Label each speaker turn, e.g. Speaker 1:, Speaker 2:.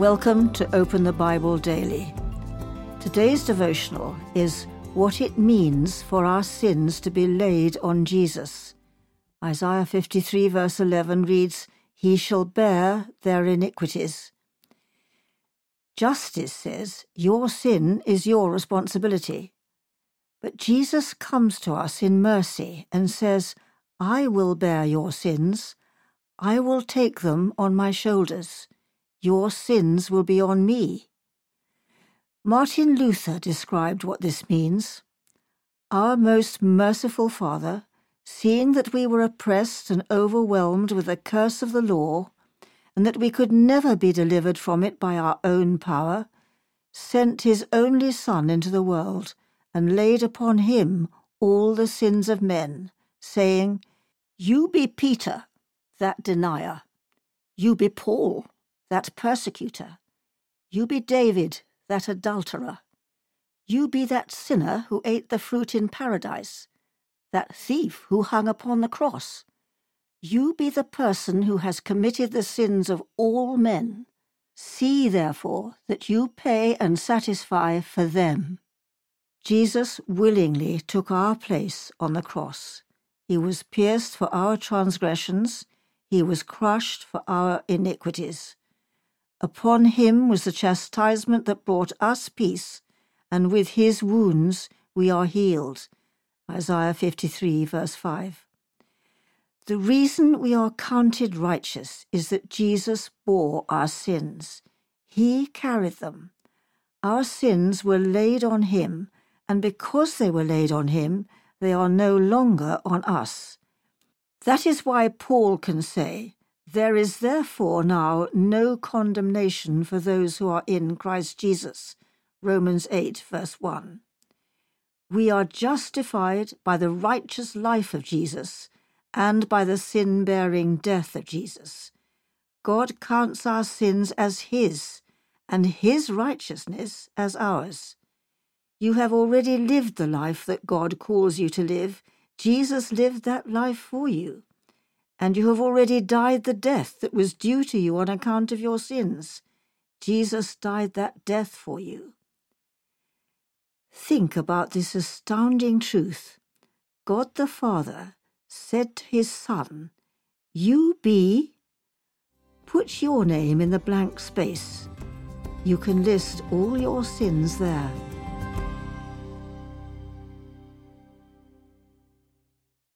Speaker 1: Welcome to Open the Bible Daily. Today's devotional is What It Means for Our Sins to Be Laid on Jesus. Isaiah 53, verse 11 reads, He shall bear their iniquities. Justice says, Your sin is your responsibility. But Jesus comes to us in mercy and says, I will bear your sins. I will take them on my shoulders. Your sins will be on me. Martin Luther described what this means. Our most merciful Father, seeing that we were oppressed and overwhelmed with the curse of the law, and that we could never be delivered from it by our own power, sent his only Son into the world and laid upon him all the sins of men, saying, You be Peter, that denier. You be Paul, that persecutor. You be David, that adulterer. You be that sinner who ate the fruit in paradise, that thief who hung upon the cross. You be the person who has committed the sins of all men. See, therefore, that you pay and satisfy for them. Jesus willingly took our place on the cross. He was pierced for our transgressions, he was crushed for our iniquities. Upon him was the chastisement that brought us peace, and with his wounds we are healed. Isaiah 53, verse 5. The reason we are counted righteous is that Jesus bore our sins. He carried them. Our sins were laid on him, and because they were laid on him, they are no longer on us. That is why Paul can say, there is therefore now no condemnation for those who are in Christ Jesus. Romans 8, verse 1. We are justified by the righteous life of Jesus and by the sin bearing death of Jesus. God counts our sins as His and His righteousness as ours. You have already lived the life that God calls you to live. Jesus lived that life for you and you have already died the death that was due to you on account of your sins. Jesus died that death for you. Think about this astounding truth. God the Father said to his Son, You be. Put your name in the blank space. You can list all your sins there.